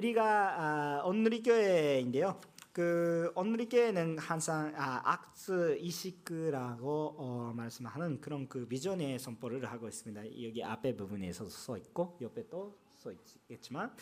우리가 온누리 교회인데요. 그 온누리 교회는 항상 아, 악스 이시크라고 어, 말씀하는 그런 그 비전의 선포를 하고 있습니다. 여기 앞에 부분에서 써 있고 옆에 또써 있겠지만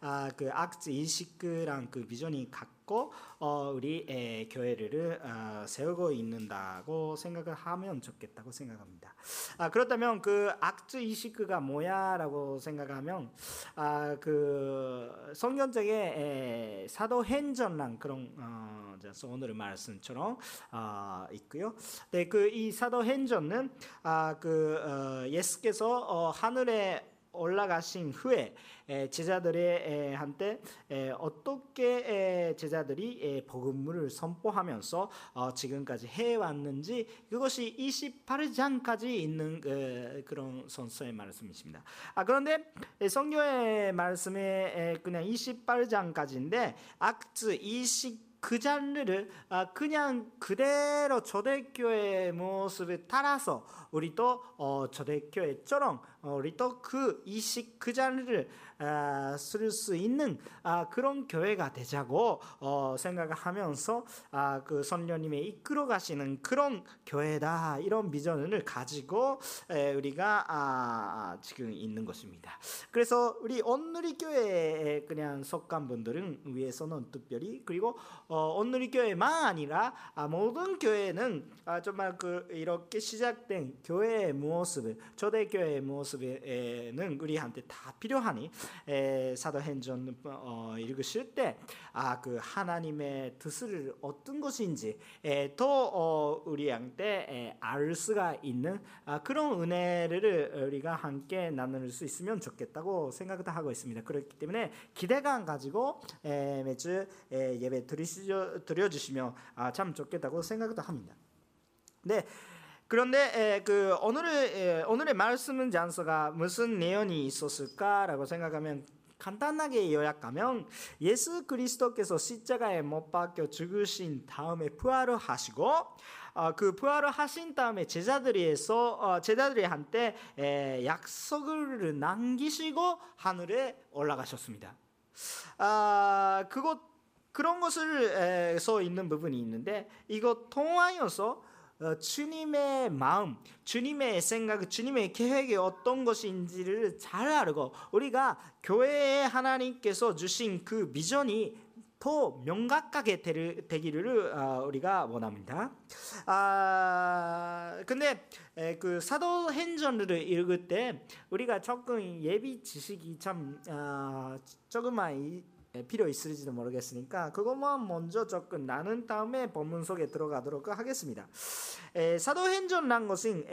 아, 그 악스 이시크란 그 비전이 갖고 어, 우리 에, 교회를 어, 세우고 있는다고 생각을 하면 좋겠다고 생각합니다. 아, 그렇다면 그 악스 이시크가 뭐야라고 생각하면 아, 그 성경적에 사도행전란 그런 어, 오늘 말씀처럼 어, 있고요. 네, 그 이 사도행전은 아, 그 어, 예수께서 어, 하늘에 올라가신 후에 제자들의 한테 어떻게 제자들이 복음을 선포하면서 어, 지금까지 해왔는지 그것이 28장까지 있는 그, 그런 선서의 말씀이십니다. 아, 그런데 성경의 말씀에 그냥 28장까지인데 악츠 20그 장르를 그냥 그대로 초대교회의 모습을 따라서 우리도 어, 초대교회처럼 우리도 그 이식 그 장르를 쓸수 있는 그런 교회가 되자고 어, 생각하면서 그 선녀님의 이끌어 가시는 그런 교회다 이런 비전을 가지고 우리가 지금 있는 것입니다. 그래서 우리 온누리 교회에 그냥 속한 분들은 위에서는 특별히 그리고 어, 온누리 교회만 아니라 모든 교회는 정말 그 이렇게 시작된 교회의 모습을 초대 교회의 모습 에는 우리한테 다 필요하니 사도행전 어, 읽으실 때아그 하나님의 뜻을 어떤 것인지 더 어, 우리한테 알 수가 있는 아, 그런 은혜를 우리가 함께 나눌 수 있으면 좋겠다고 생각을 하고 있습니다. 그렇기 때문에 기대감 가지고 매주 예배 드려주시면 아, 참 좋겠다고 생각도 합니다. 네. 그런데 그 오늘의 오늘의 말씀은 장서가 무슨 내용이 있었을까라고 생각하면 간단하게 요약하면 예수 그리스도께서 십자가에 못 박혀 죽으신 다음에 부활을 하시고 어, 그 부활을 하신 다음에 제자들이서 어, 제자들이 한테 약속을 남기시고 하늘에 올라가셨습니다. 아 그것 그런 것을 써 있는 부분이 있는데 이거 통하여서 어, 주님의 마음, 주님의 생각, 주님의 계획이 어떤 것인지를 잘 알고 우리가 교회에 하나님께서 주신 그 비전이 더 명확하게 되기를 어, 우리가 원합니다. 아 근데 그 사도행전을 읽을 때 우리가 조금 예비 지식이 참 아, 조금만 예, 필요 있을지도 모르겠으니까 그것만 먼저 접근 나눈 다음에 본문 속에 들어가도록 하겠습니다. 사도행전란 것은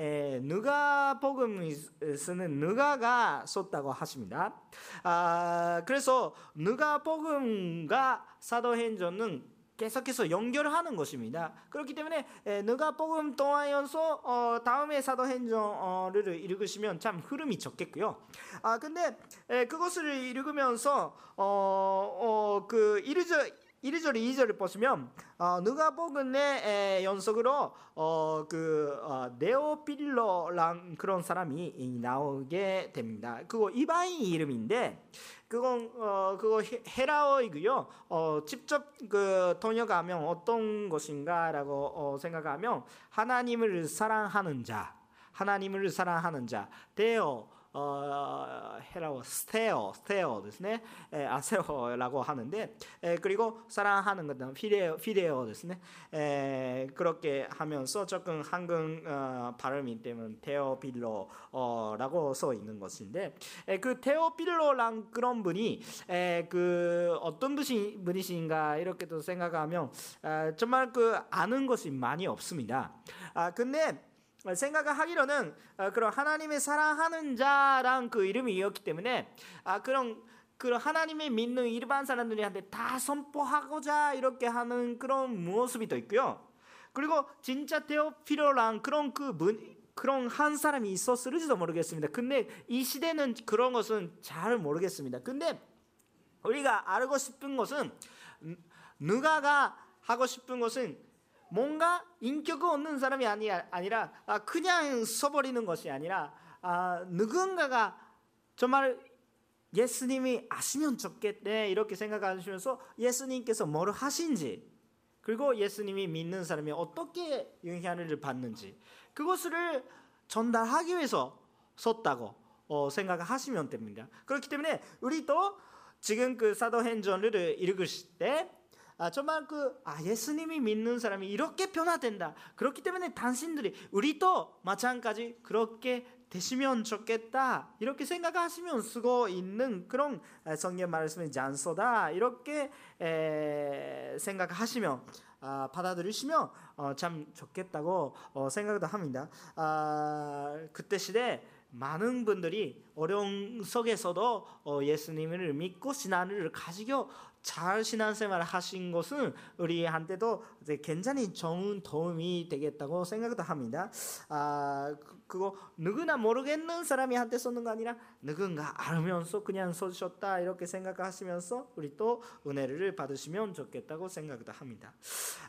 누가복음 쓰는 누가가 썼다고 하십니다. 아, 그래서 누가복음과 사도행전은 계속해서 연결하는 것입니다. 그렇기 때문에 누가복음 통하여서 어, 다음에 사도행전을 읽으시면 참 흐름이 적겠고요. 아 근데 그것을 읽으면서 어, 어, 그 1절 1절 2절을 보시면 어, 누가복음의 연속으로 어, 그 어, 네오필로란 그런 사람이 나오게 됩니다. 그거 이방인 이름인데 그건 어 그거 헤라어이고요. 어 직접 그 통역하면 어떤 것인가라고 어, 생각하면 하나님을 사랑하는 자, 하나님을 사랑하는 자, 데어 어, 헤라오 스테어 스테어 ですね 아세오라고 하는데 에, 그리고 사랑하는 것은 피레오 피레오 ですね 에, 그렇게 하면서 조금 한국 어, 발음이 때문에 테오필로라고 써 있는 것인데 에, 그 테오필로란 그런 분이 에, 그 어떤 분이, 분이신가 이렇게도 생각하면 아, 정말 그 아는 것이 많이 없습니다. 아 근데 생각을 하기로는 어, 그런 하나님의 사랑하는 자랑 그 이름이었기 때문에 아 그런 그런 하나님의 믿는 일반 사람들한테 다 선포하고자 이렇게 하는 그런 모습이 또 있고요. 그리고 진짜 테오피로랑 그런 그 문, 그런 한 사람이 있었을지도 모르겠습니다. 근데 이 시대는 그런 것은 잘 모르겠습니다. 근데 우리가 알고 싶은 것은 누가가 하고 싶은 것은 뭔가 인격을 얻는 사람이 아니, 아니라 아, 그냥 써버리는 것이 아니라 아, 누군가가 정말 예수님이 아시면 좋겠네 이렇게 생각하시면서 예수님께서 뭘 하신지 그리고 예수님이 믿는 사람이 어떻게 영향을 받는지 그것을 전달하기 위해서 썼다고 어, 생각하시면 됩니다. 그렇기 때문에 우리도 지금 그 사도행전을 읽으실 때 아, 정말 그 아, 예수님이 믿는 사람이 이렇게 변화된다. 그렇기 때문에 당신들이 우리도 마찬가지 그렇게 되시면 좋겠다. 이렇게 생각하시면 쓰고 있는 그런 성경 말씀의 잔소다. 이렇게 에, 생각하시면 아, 받아들이시면 어, 참 좋겠다고 어, 생각도 합니다. 아, 그때 시대 많은 분들이 어려움 속에서도 어, 예수님을 믿고 신앙을 가지고 잘 신앙생활을 하신 것은 우리한테도 굉장히 좋은 도움이 되겠다고 생각도 합니다. 아, 그, 거 누구나 모르겠는 사람이 한테 쓰는 거 아니라 누군가 알면서 그냥 써주셨다 이렇게 생각하시면서 우리 또 은혜를 받으시면 좋겠다고 생각도 합니다.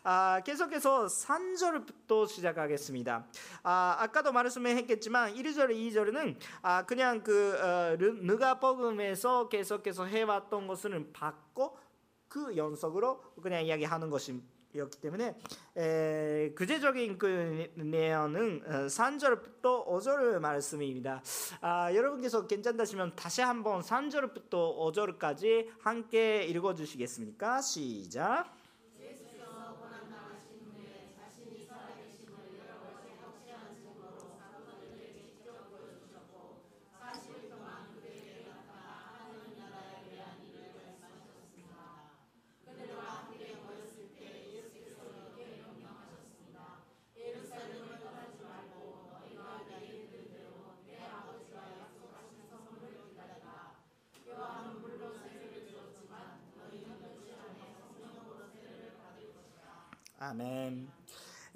아, 계속해서 3절부터 시작하겠습니다. 아, 아까도 말씀했겠지만 1절, 2절은 아, 그냥 그 어, 느가복음에서 계속해서 해왔던 것을 받고 그 연속으로 그냥 이야기하는 것이었기 때문에 에, 구체적인 그 내용은 3절부터 어, 5절 말씀입니다. 아, 여러분께서 괜찮다시면 다시 한번 3절부터 5절까지 함께 읽어주시겠습니까? 시작. 아멘.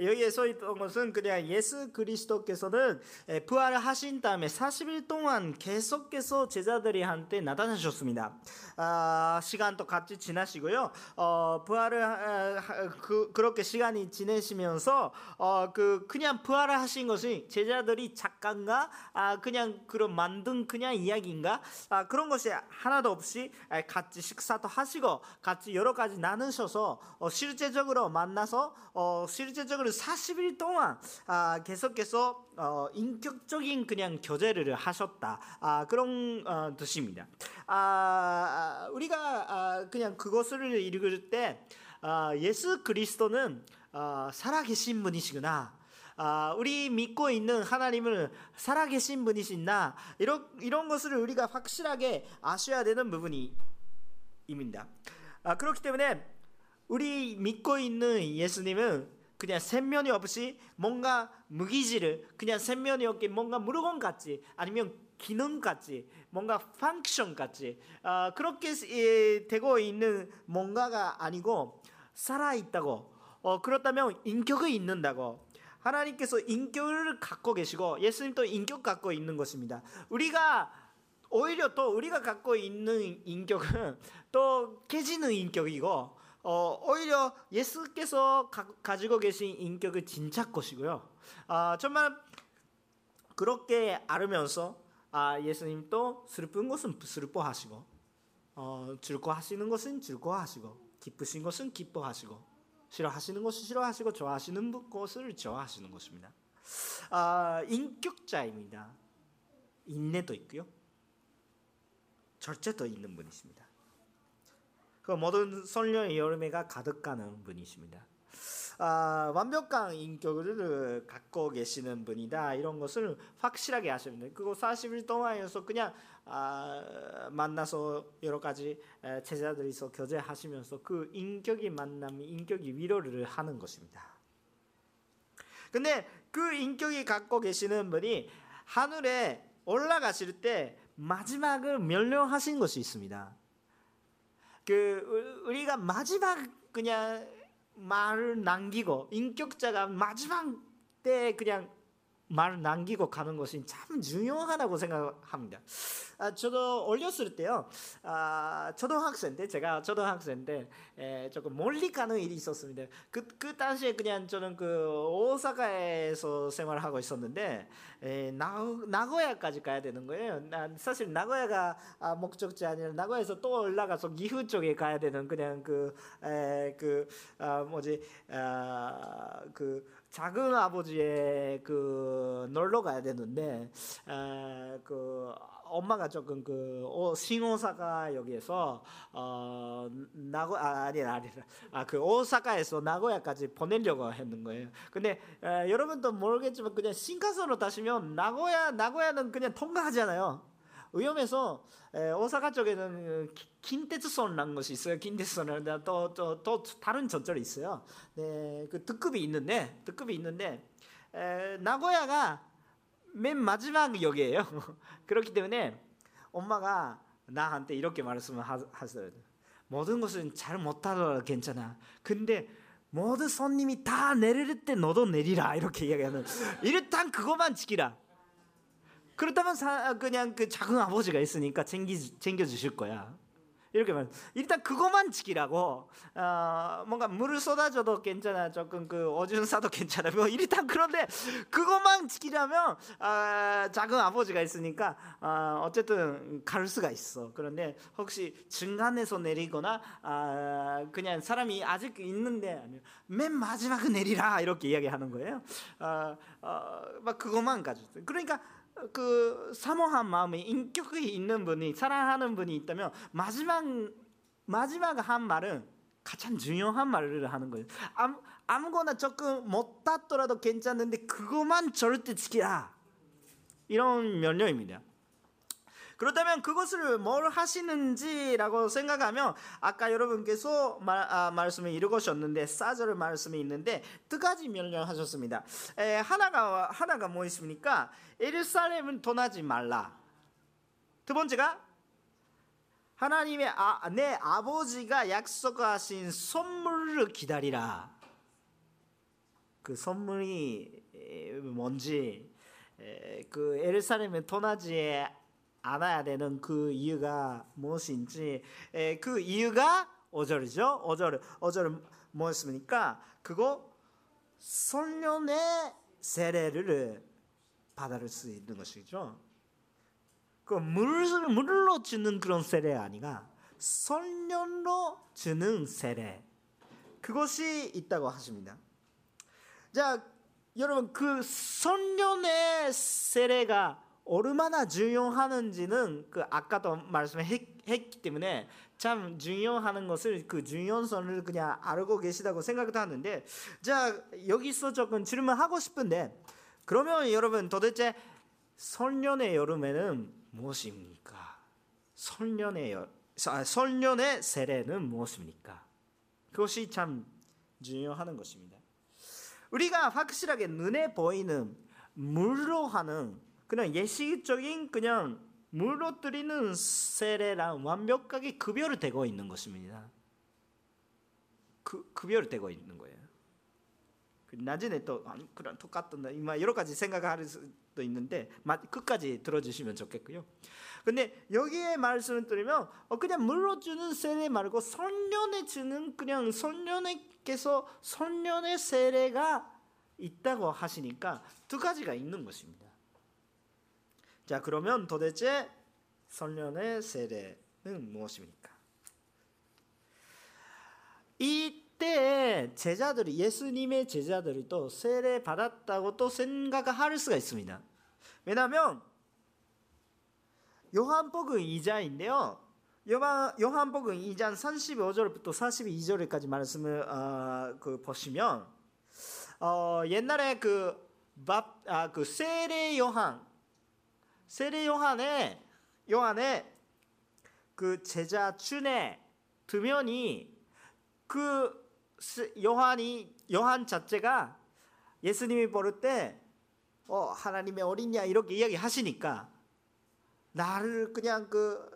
여기에 써 있던 것은 그냥 예수 그리스도께서는 부활하신 다음에 40일 동안 계속해서 제자들이 한테 나타나셨습니다. 아, 시간도 같이 지나시고요. 어, 부활을 아, 그, 그렇게 시간이 지내시면서 어, 그 그냥 부활을 하신 것이 제자들이 작가인가 아, 그냥 그런 만든 그냥 이야기인가 아, 그런 것이 하나도 없이 같이 식사도 하시고 같이 여러 가지 나누셔서 어, 실제적으로 만나서 어, 실제적으로 40일 동안 아, 계속해서 어, 인격적인 그냥 교제를 하셨다 아, 그런 어, 뜻입니다. 아, 우리가 아, 그냥 그것을 읽을 때 아, 예수 그리스도는 아, 살아계신 분이시구나. 아, 우리 믿고 있는 하나님을 살아계신 분이신나 이런 이런 것을 우리가 확실하게 아셔야 되는 부분이입니다. 아, 그렇기 때문에 우리 믿고 있는 예수님은 그냥 생면이 없이 뭔가 무기질을 그냥 생면이 없게 뭔가 물건 같지 아니면 기능 같지 뭔가 펑션 같지. 어, 그렇게 예, 되고 있는 뭔가가 아니고 살아 있다고. 어, 그렇다면 인격이 있는다고. 하나님께서 인격을 갖고 계시고 예수님도 인격 갖고 있는 것입니다. 우리가 오히려 또 우리가 갖고 있는 인격은 또 깨지는 인격이고 어, 오히려 예수께서 가, 지고 계신 인격을 진짜 것이고요. 아, 정말 그렇게 알으면서 아, 예수님도 슬픈 것은 슬퍼하시고 어, 즐거하시는 것은 즐거하시고 기쁘신 것은 기뻐하시고 싫어하시는 것은 싫어하시고 좋아하시는 것을 좋아하시는 것입니다. 아, 인격자입니다. 인내도 있고요. 절제도 있는 분이십니다. 그 모든 설령의 열매가 가득가는 분이십니다. 아, 완벽한 인격을 갖고 계시는 분이다 이런 것을 확실하게 아십니다. 그거 40일 동안에서 그냥 아, 만나서 여러 가지 제자들이서 교제하시면서 그 인격이 만남이 인격이 위로를 하는 것입니다. 근데 그 인격이 갖고 계시는 분이 하늘에 올라가실 때 마지막을 멸령하신 것이 있습니다. 그 우리가 마지막 그냥 말을 남기고 인격자가 마지막 때 그냥 말 남기고 가는 것이 참 중요하다고 생각합니다. 아, 저도 어렸을 때요, 아, 초등학생 때 제가 초등학생 때 에, 조금 멀리 가는 일이 있었습니다. 그, 그 당시에 그냥 저는 그 오사카에서 생활을 하고 있었는데 에, 나, 나고야까지 가야 되는 거예요. 난 사실 나고야가 아, 목적지 아니라 나고야에서 또 올라가서 기후 쪽에 가야 되는 그냥 그, 에, 그 아, 뭐지, 아, 그 작은 아버지의 그 놀러 가야 되는데 에, 그 엄마가 조금 그 오, 신오사카 여기에서 어 나고 아, 아니 아니 아그 오사카에서 나고야까지 보내려고 했는 거예요. 근데 에, 여러분도 모르겠지만 그냥 신칸선으로 타시면 나고야 나고야는 그냥 통과하잖아요. 위험해서 에, 오사카 쪽에는 긴테츠선이라는 것이 있어요. 긴테츠선 또또 또 다른 전철이 있어요. 네, 그 특급이 있는데 특급이 있는데 에, 나고야가 맨 마지막 역이에요. 그렇기 때문에 엄마가 나한테 이렇게 말씀을 하세요. 모든 것은 잘 못하더라도 괜찮아. 근데 모든 손님이 다 내릴 때 너도 내리라 이렇게 이야기하는. 일단 그것만 지키라. 그렇다면 사, 그냥 그 작은 아버지가 있으니까 챙기 챙겨 주실 거야. 이렇게 말. 일단 그것만 지키라고. 어, 뭔가 물을 쏟아줘도 괜찮아. 조금 그 오줌 싸도 괜찮아. 뭐 일단 그런데 그것만 지키려면 어, 작은 아버지가 있으니까 어, 어쨌든 갈 수가 있어. 그런데 혹시 중간에서 내리거나 어, 그냥 사람이 아직 있는데 맨 마지막에 내리라 이렇게 이야기하는 거예요. 어, 어, 막 그것만 가져. 그러니까. 그 사모한 마음에 인격이 있는 분이 사랑하는 분이 있다면 마지막 마지막 한 말은 가장 중요한 말을 하는 거예요. 아무, 아무거나 조금 못 닿더라도 괜찮은데 그것만 절대 지키라. 이런 면령입니다. 그렇다면 그것을 뭘 하시는지라고 생각하면 아까 여러분께서 말, 아, 말씀을 읽으셨는데 사절 말씀이 있는데 두 가지 명령하셨습니다. 에, 하나가 하나가 뭐 있습니까? 에르살렘은 떠나지 말라. 두 번째가 하나님의 아, 내 아버지가 약속하신 선물을 기다리라. 그 선물이 뭔지 그 에르살렘의 토나지에 알아야 되는 그 이유가 무엇인지 에, 그 이유가 5절이죠. 5절 5절 뭐였습니까? 그거 성령의 세례를 받을 수 있는 것이죠. 그 물을 물로 주는 그런 세례 아니가 성령로 주는 세례 그것이 있다고 하십니다. 자, 여러분 그 성령의 세례가 얼마나 중요하는지는 그 아까도 말씀했기 때문에 참 중요하는 것을 그 중요성을 그냥 알고 계시다고 생각도 하는데 자 여기서 조금 질문하고 싶은데 그러면 여러분 도대체 설년의 여름에는 무엇입니까? 설년의 여, 아, 설년의 세례는 무엇입니까? 그것이 참 중요한 것입니다. 우리가 확실하게 눈에 보이는 물로 하는 그냥 예시적인 그냥 물로 드리는 세례랑 완벽하게 급여를 대고 있는 것입니다. 그 급여를 대고 있는 거예요. 그 나중에 또 아니 그런 똑같던 이마 여러 가지 생각할 수도 있는데 끝까지 들어주시면 좋겠고요. 근데 여기에 말씀을 드리면 어, 그냥 물로 주는 세례 말고 선년에 주는 그냥 선년에께서 선년의 세례가 있다고 하시니까 두 가지가 있는 것입니다. 자 그러면 도대체 선련의 세례는 무엇입니까? 이때 제자들이 예수님의 제자들이 또 세례 받았다고 또 생각할 수가 있습니다. 왜냐하면 요한복음 2장인데요. 요한, 요한복음 2장 35절부터 42절까지 말씀을 어, 그 보시면 어, 옛날에 그, 밥, 아, 그 세례 요한 세례 요한의 요한의 그 제자 중에 두 명이 그 요한이 요한 자체가 예수님이 부를 때 어, 하나님의 어린이야 이렇게 이야기하시니까 나를 그냥 그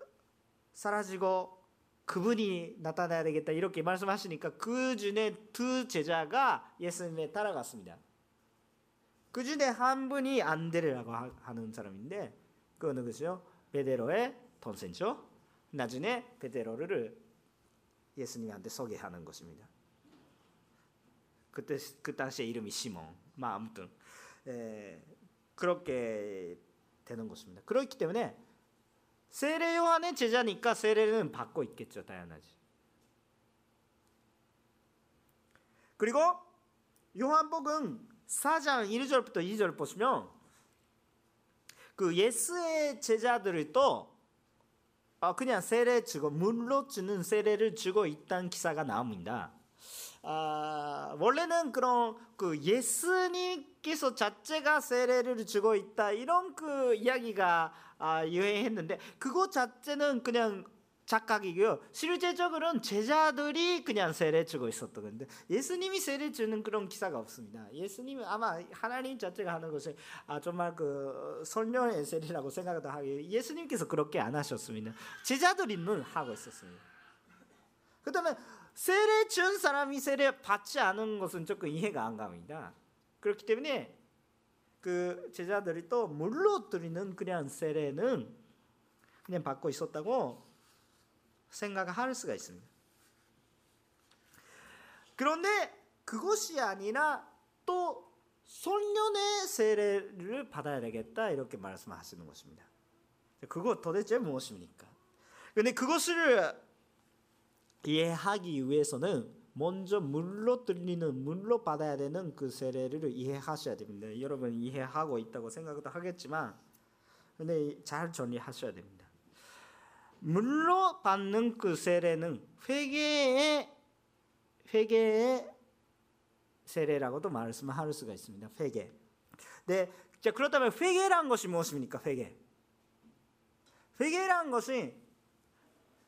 사라지고 그분이 나타나야 되겠다 이렇게 말씀하시니까 그 중에 두 제자가 예수님에 따라갔습니다. 그 중에 한 분이 안드레라고 하는 사람인데 그 누구죠? 베데로의 동생죠. 나중에 베데로를 예수님한테 소개하는 것입니다. 그때 그 당시에 이름이 시몬. 마 아무튼 에, 그렇게 되는 것입니다. 그렇기 때문에 세례 요한의 제자니까 세례는 받고 있겠죠, 당연하지. 그리고 요한복음 4장 1절부터 2절 보시면 그 예수의 제자들이 또 아, 그냥 세례 주고 물로 주는 세례를 주고 있다는 기사가 나옵니다. 아, 원래는 그런 그 예수님께서 자체가 세례를 주고 있다 이런 그 이야기가 아, 유행했는데 그것 자체는 그냥 착각이고요. 실제적으로는 제자들이 그냥 세례 주고 있었던 건데 예수님이 세례 주는 그런 기사가 없습니다. 예수님은 아마 하나님 자체가 하는 것이 아 정말 그 설명의 세례라고 생각도 하기 예수님께서 그렇게 안 하셨습니다. 제자들이는 하고 있었습니다. 그 다음에 세례 준 사람이 세례 받지 않은 것은 조금 이해가 안 갑니다. 그렇기 때문에 그 제자들이 또 물로 드리는 그냥 세례는 그냥 받고 있었다고 생각할 수가 있습니다. 그런데 그것이 아니라 또 소년의 세례를 받아야 되겠다 이렇게 말씀하시는 것입니다. 그거 도대체 무엇입니까? 근데 그것을 이해하기 위해서는 먼저 물로 들리는 물로 받아야 되는 그 세례를 이해하셔야 됩니다. 여러분 이해하고 있다고 생각도 하겠지만 근데 잘 정리하셔야 됩니다. 물로 받는 그 세례는 회개의 회개의 세례라고도 말씀할 수가 있습니다. 회개. 네, 자 그렇다면 회개란 것이 무엇입니까? 회개. 회개란 것이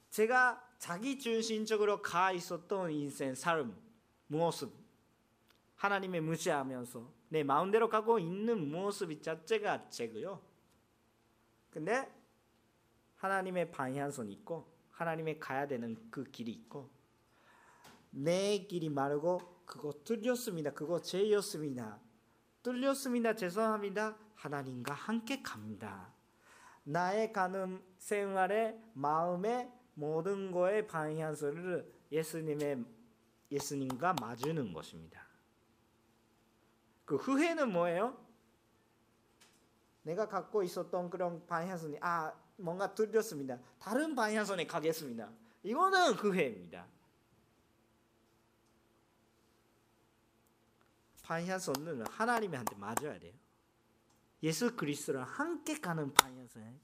제가 자기 중심적으로 가 있었던 인생 삶 모습 하나님의 무시하면서 내 마음대로 가고 있는 모습 자체가 죄고요. 근데 하나님의 방향선이 있고 하나님의 가야 되는 그 길이 있고 내 길이 말고 그거 뚫렸습니다. 그거 죄였습니다. 뚫렸습니다. 죄송합니다. 하나님과 함께 갑니다. 나의 가는 생활의 마음의 모든 거의 방향선을 예수님의 예수님과 맞추는 것입니다. 그 후회는 뭐예요? 내가 갖고 있었던 그런 방향선이 아 뭔가 들렸습니다. 다른 방향선에 가겠습니다. 이거는 후회입니다. 방향선은 하나님한테 맞아야 돼요. 예수 그리스도랑 함께 가는 방향선에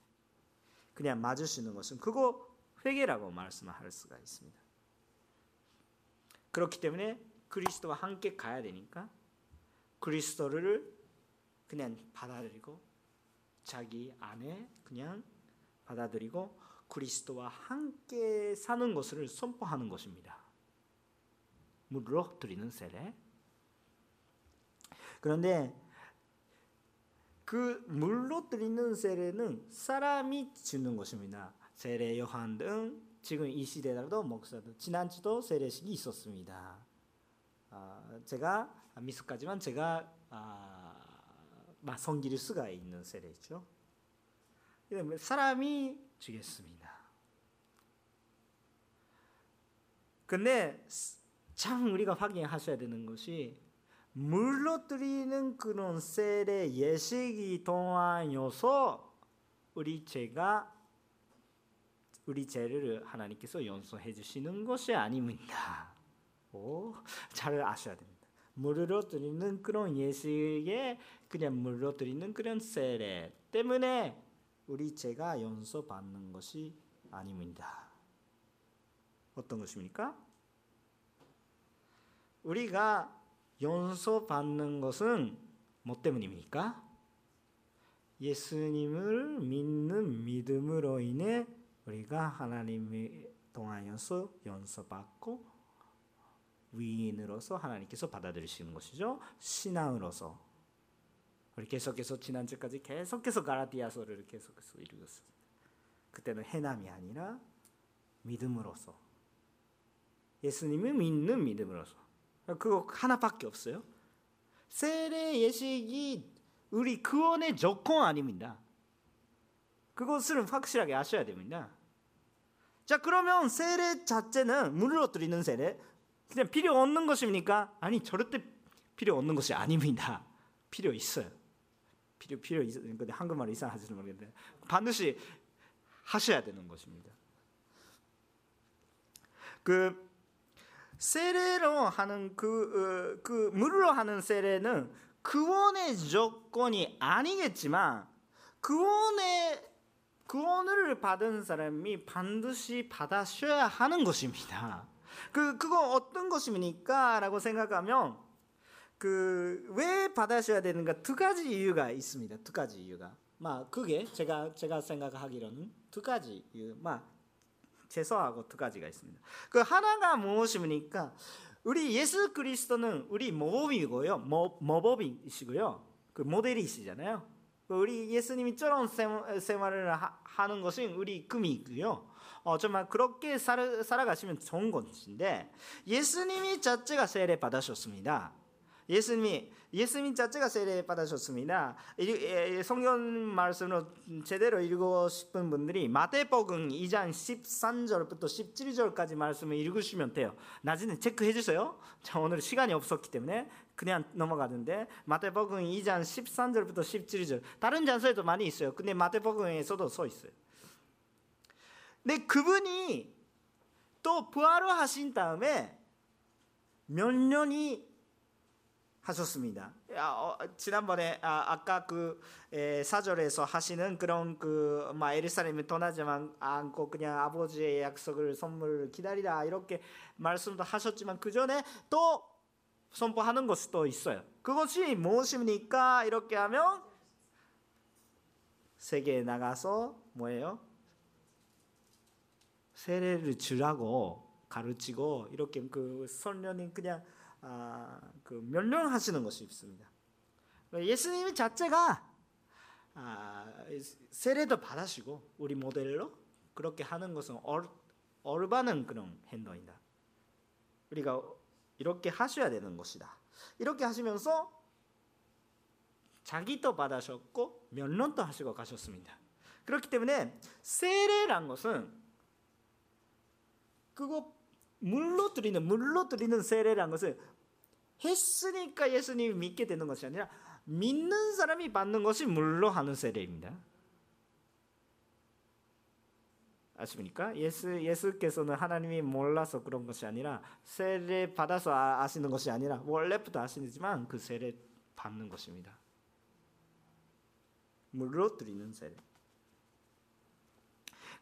그냥 맞으시는 것은 그거 회개라고 말씀할 수가 있습니다. 그렇기 때문에 그리스도와 함께 가야 되니까 그리스도를 그냥 받아들이고 자기 안에 그냥 받아들이고 그리스도와 함께 사는 것을 선포하는 것입니다. 물로 드리는 세례. 그런데 그 물로 드리는 세례는 사람이 주는 것입니다. 세례 요한 등 지금 이 시대라도 목사도 지난주도 세례식이 있었습니다. 아, 제가 미숙하지만 제가 아, 성기를 수가 있는 세례죠. 사람이 주겠습니다. 근데 참 우리가 확인하셔야 되는 것이 물러뜨리는 그런 세례 예식이 동안여서 우리 죄가 우리 죄를 하나님께서 용서해 주시는 것이 아닙니다. 오, 잘 아셔야 됩니다. 물로 드리는 그런 예식에 그냥 물로 드리는 그런 세례 때문에 우리 죄가 용서받는 것이 아닙니다. 어떤 것입니까? 우리가 용서받는 것은 뭐 때문입니까? 예수님을 믿는 믿음으로 인해 우리가 하나님을 통하여서 용서받고 위인으로서 하나님께서 받아들이시는 것이죠. 신앙으로서 우리 계속해서 지난주까지 계속해서 가라디아서를 계속해서 읽었습니다. 그때는 해남이 아니라 믿음으로서 예수님을 믿는 믿음으로서 그거 하나밖에 없어요. 세례 예식이 우리 구원의 조건 아닙니다. 그것을 확실하게 아셔야 됩니다. 자 그러면 세례 자체는 물러뜨리는 세례 그냥 필요 없는 것입니까? 아니 절대 필요 없는 것이 아닙니다. 필요 있어요. 필요 필요. 근데 한국말 이상하지는 모르겠는데 반드시 하셔야 되는 것입니다. 그 세례로 하는 그, 어, 그 물로 하는 세례는 구원의 조건이 아니겠지만 구원의 구원을 받은 사람이 반드시 받아셔야 하는 것입니다. 그 그거 어떤 것입니까?라고 생각하면 그 왜 받아셔야 되는가 두 가지 이유가 있습니다. 두 가지 이유가. 막 그게 제가 제가 생각하기로는 두 가지 이유. 막 제소하고 두 가지가 있습니다. 그 하나가 무엇입니까? 우리 예수 그리스도는 우리 모범이고요. 모, 모범이시고요. 그 모델이시잖아요. 그 우리 예수님이 저런 생활을 하, 는 것은 우리 꿈이고요. 어, 정말 그렇게 살아, 살아가시면 좋은 것인데 예수님이 자체가 세례 받으셨습니다. 예수님이 예수님 자체가 세례 받으셨습니다. 성경 말씀으로 제대로 읽고 싶은 분들이 마태복음 2장 13절부터 17절까지 말씀을 읽으시면 돼요. 나중에 체크해 주세요. 자, 오늘 시간이 없었기 때문에 그냥 넘어가는데 마태복음 2장 13절부터 17절 다른 장소에도 많이 있어요. 근데 마태복음에서도 써 있어요. 근데 그분이 또 부활을 하신 다음에 몇 년이 하셨습니다. 어, 지난번에 아, 까그 사절에서 하시는 그런 그 에르사렘에 떠나지만 않고 그냥 아버지의 약속을 선물 기다리라 이렇게 말씀도 하셨지만 그 전에 또 선포하는 또 있어요. 그것이 무엇입니까? 이렇게 하면 세계에 나가서 뭐예요? 세례를 주라고 가르치고 이렇게 그 선녀님 그냥 아, 그 멸령하시는 것이 있습니다. 예수님 자체가 아, 세례도 받으시고 우리 모델로 그렇게 하는 것은 얼, 얼바는 그런 행동이다. 우리가 이렇게 하셔야 되는 것이다. 이렇게 하시면서 자기도 받으셨고 면론도 하시고 가셨습니다. 그렇기 때문에 세례란 것은 그거 물로 드리는 물로 드리는 세례란 것은 했으니까 예수님이 믿게 되는 것이 아니라 믿는 사람이 받는 것이 물로 하는 세례입니다. 아십니까? 예수 예수께서는 하나님이 몰라서 그런 것이 아니라 세례 받아서 아, 아시는 것이 아니라 원래부터 아시지만 그 세례 받는 것입니다. 물로 드리는 세례.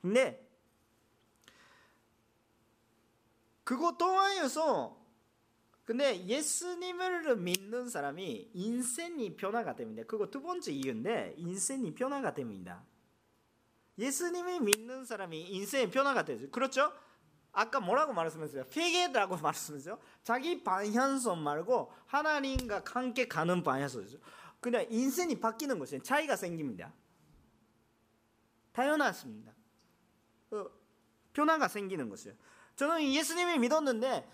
근데 그거 통하여서 근데 예수님을 믿는 사람이 인생이 변화가 됩니다. 그거 두 번째 이유인데 인생이 변화가 됩니다. 예수님이 믿는 사람이 인생의 변화가 되죠. 그렇죠? 아까 뭐라고 말씀했어요? 회개라고 말씀했죠. 자기 방향성 말고 하나님과 함께 가는 방향성이죠. 그냥 인생이 바뀌는 것이에요. 차이가 생깁니다. 당연하습니다. 어, 변화가 생기는 것이에요. 저는 예수님을 믿었는데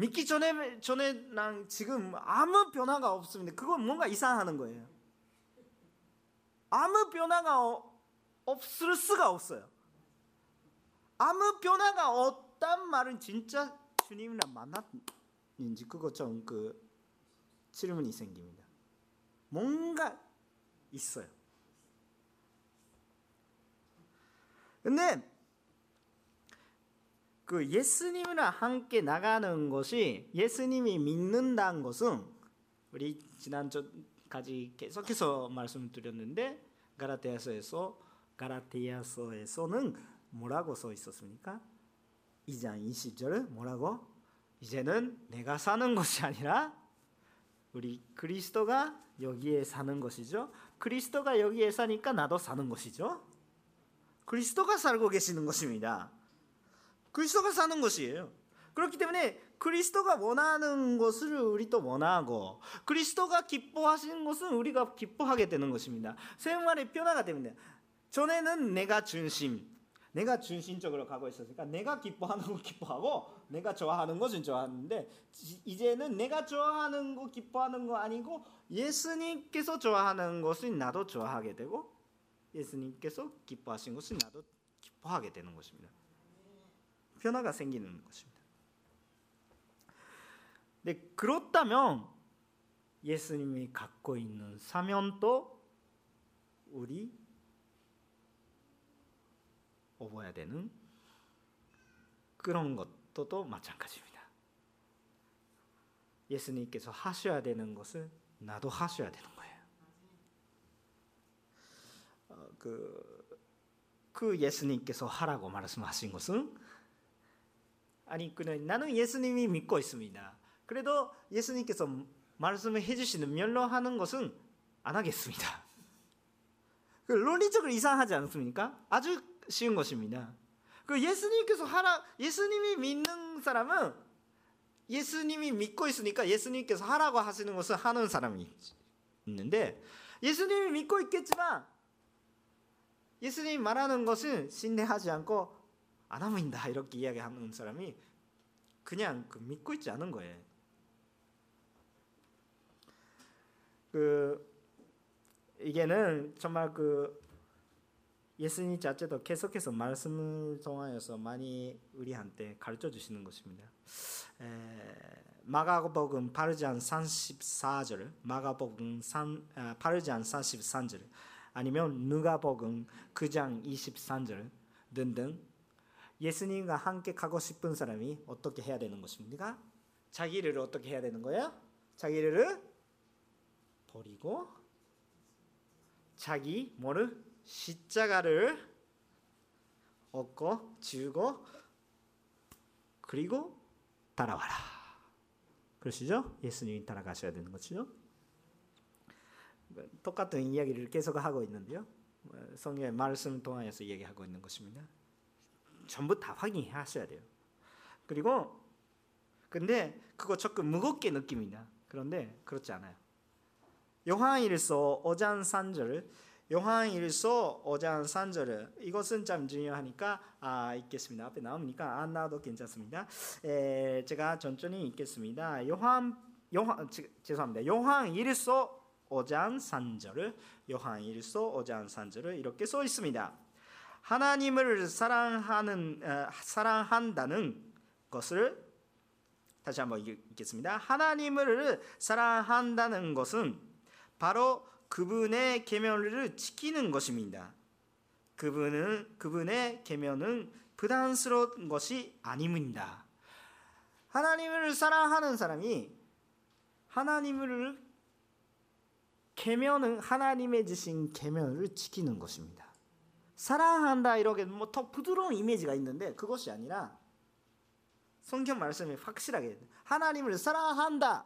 믿기 전에 전에 난 지금 아무 변화가 없습니다. 그건 뭔가 이상하는 거예요. 아무 변화가 어, 없을 수가 없어요. 아무 변화가 없단 말은 진짜 주님이랑 만났는지 그것 좀그 질문이 생깁니다. 뭔가 있어요. 근데 그 예수님이랑 함께 나가는 것이 예수님이 믿는다는 것은 우리 지난주까지 계속해서 말씀드렸는데 가라테아서에서 가라테아서에서는 뭐라고 써 있었습니까? 2장 20절 뭐라고? 이제는 내가 사는 것이 아니라 우리 그리스도가 여기에 사는 것이죠. 그리스도가 여기에 사니까 나도 사는 것이죠. 그리스도가 살고 계시는 것입니다. 그리스도가 사는 것이에요. 그렇기 때문에 그리스도가 원하는 것을 우리도 원하고 그리스도가 기뻐하시는 것은 우리가 기뻐하게 되는 것입니다. 생활의 변화가 됩니다. 전에는 내가 중심, 내가 중심적으로 가고 있었으니까 내가 기뻐하는 거 기뻐하고 내가 좋아하는 것은 좋아하는데 이제는 내가 좋아하는 거 기뻐하는 거 아니고 예수님께서 좋아하는 것은 나도 좋아하게 되고 예수님께서 기뻐하신 것은 나도 기뻐하게 되는 것입니다. 변화가 생기는 것입니다. 네, 그렇다면 예수님이 갖고 있는 사명도 우리 업어야 되는 그런 것도 또 마찬가지입니다. 예수님께서 하셔야 되는 것을 나도 하셔야 되는 거예요. 어, 그, 그 예수님께서 하라고 말씀하신 것은 아니 그는 나는 예수님이 믿고 있습니다. 그래도 예수님께서 말씀을 해주시는 멸로하는 것은 안 하겠습니다. 그 논리적으로 이상하지 않습니까? 아주 쉬운 것입니다. 그 예수님께서 하라 예수님이 믿는 사람은 예수님이 믿고 있으니까 예수님께서 하라고 하시는 것을 하는 사람이 있는데 예수님이 믿고 있겠지만 예수님이 말하는 것은 신뢰하지 않고 안 합니다 이렇게 이야기하는 사람이 그냥 그 믿고 있지 않은 거예요. 그 이게는 정말 그 예수님 자체도 계속해서 말씀을 통하여서 많이 우리한테 가르쳐 주시는 것입니다. 에, 마가복음 8장 34절, 마가복음 3, 아, 8장 33절, 아니면 누가복음 9장 23절 등등 예수님과 함께 가고 싶은 사람이 어떻게 해야 되는 것입니까? 자기를 어떻게 해야 되는 거예요? 자기를 버리고 자기 뭐를 십자가를 얻고 지우고 그리고 따라와라. 그러시죠? 예수님이 따라가셔야 되는 것이죠. 똑같은 이야기를 계속 하고 있는데요. 성경의 말씀 통하여서 얘기하고 있는 것입니다. 전부 다 확인하셔야 돼요. 그리고 근데 그거 조금 무겁게 느낍니다. 그런데 그렇지 않아요. 요한일서 5장 3절 요한일서 5장 3절 이것은 참 중요하니까 아, 읽겠습니다. 앞에 나오니까 안 나와도 괜찮습니다. 에, 제가 천천히 읽겠습니다. 요한 요한 죄송합니다. 요한일서 5장 3절을 요한일서 5장 3절을 이렇게 써 있습니다. 하나님을 사랑하는 어, 사랑한다는 것을 다시 한번 읽겠습니다. 하나님을 사랑한다는 것은 바로 그분의 계명을 지키는 것입니다. 그분은 그분의 계명은 부담스러운 것이 아닙니다. 하나님을 사랑하는 사람이 하나님을 계명은 하나님의 주신 계명을 지키는 것입니다. 사랑한다 이렇게 뭐 더 부드러운 이미지가 있는데 그것이 아니라 성경 말씀이 확실하게 하나님을 사랑한다